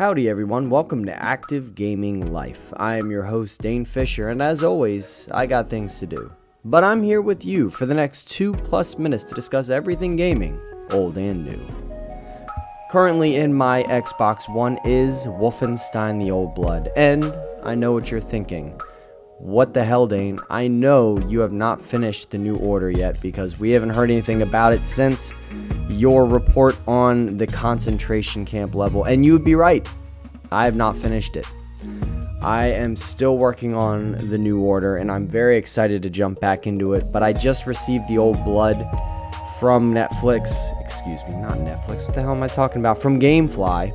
Howdy, everyone. Welcome to Active Gaming Life. I am your host, Dane Fisher, and as always, I got things to do. But I'm here with you for the next two plus minutes to discuss everything gaming, old and new. Currently in my Xbox One is Wolfenstein the Old Blood, and I know what you're thinking. What the hell, Dane? I know you have not finished the new order yet because we haven't heard anything about it since your report on the concentration camp level. And you would be right. I have not finished it. I am still working on the new order and I'm very excited to jump back into it. But I just received the old blood from Netflix. Excuse me, not Netflix. What the hell am I talking about? From Gamefly.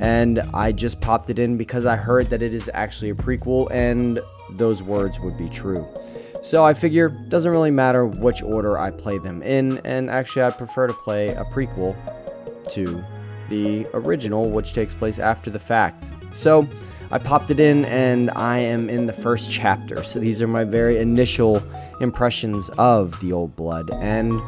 And I just popped it in because I heard that it is actually a prequel and those words would be true. So I figure doesn't really matter which order I play them in, and actually I'd prefer to play a prequel to the original, which takes place after the fact. So I popped it in, and I am in the first chapter. So these are my very initial impressions of the Old Blood. And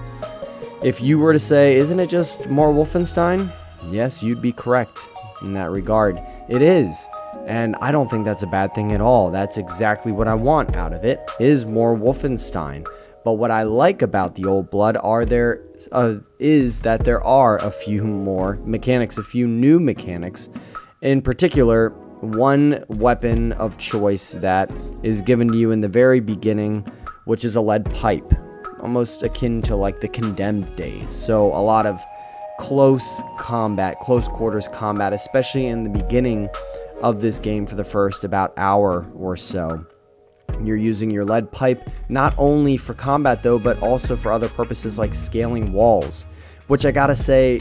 if you were to say, isn't it just more Wolfenstein? Yes, you'd be correct in that regard. It is. And I don't think that's a bad thing at all. That's exactly what I want out of it is more Wolfenstein. But what I like about the old blood are there uh, is that there are a few more mechanics, a few new mechanics. In particular, one weapon of choice that is given to you in the very beginning, which is a lead pipe, almost akin to like the condemned days. So a lot of close combat, close quarters combat, especially in the beginning of this game for the first about hour or so. You're using your lead pipe not only for combat though, but also for other purposes like scaling walls, which I gotta say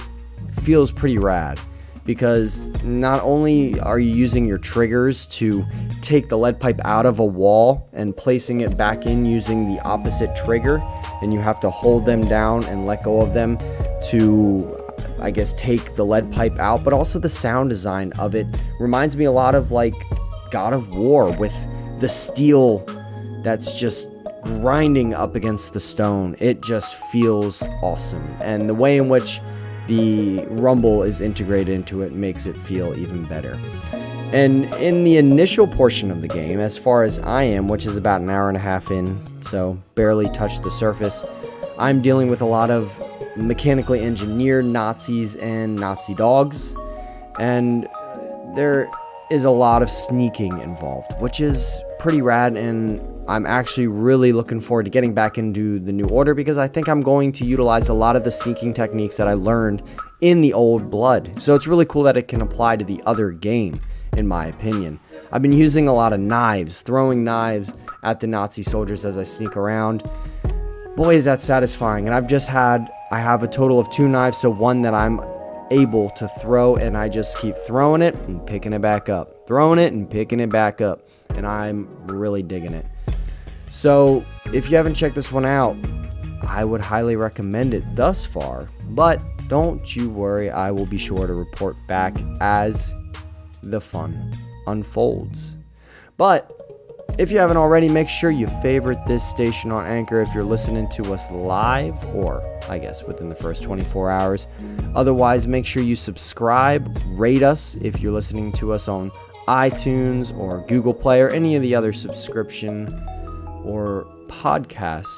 feels pretty rad because not only are you using your triggers to take the lead pipe out of a wall and placing it back in using the opposite trigger, and you have to hold them down and let go of them to I guess, take the lead pipe out, but also the sound design of it reminds me a lot of like God of War with the steel that's just grinding up against the stone. It just feels awesome. And the way in which the rumble is integrated into it makes it feel even better. And in the initial portion of the game, as far as I am, which is about an hour and a half in, so barely touched the surface, I'm dealing with a lot of mechanically engineered Nazis and Nazi dogs. And there is a lot of sneaking involved, which is pretty rad. And I'm actually really looking forward to getting back into the new order because I think I'm going to utilize a lot of the sneaking techniques that I learned in the old blood. So it's really cool that it can apply to the other game, in my opinion. I've been using a lot of knives, throwing knives at the Nazi soldiers as I sneak around. Boy, is that satisfying. And I've just had I have a total of two knives, so one that I'm able to throw, and I just keep throwing it and picking it back up, throwing it and picking it back up, and I'm really digging it. So, if you haven't checked this one out, I would highly recommend it thus far, but don't you worry, I will be sure to report back as the fun unfolds. But if you haven't already, make sure you favorite this station on Anchor if you're listening to us live or, I guess, within the first 24 hours. Otherwise, make sure you subscribe, rate us if you're listening to us on iTunes or Google Play or any of the other subscription or podcast,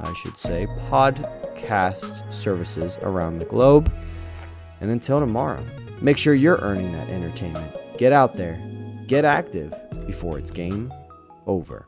I should say, podcast services around the globe. And until tomorrow, make sure you're earning that entertainment. Get out there, get active before it's game over.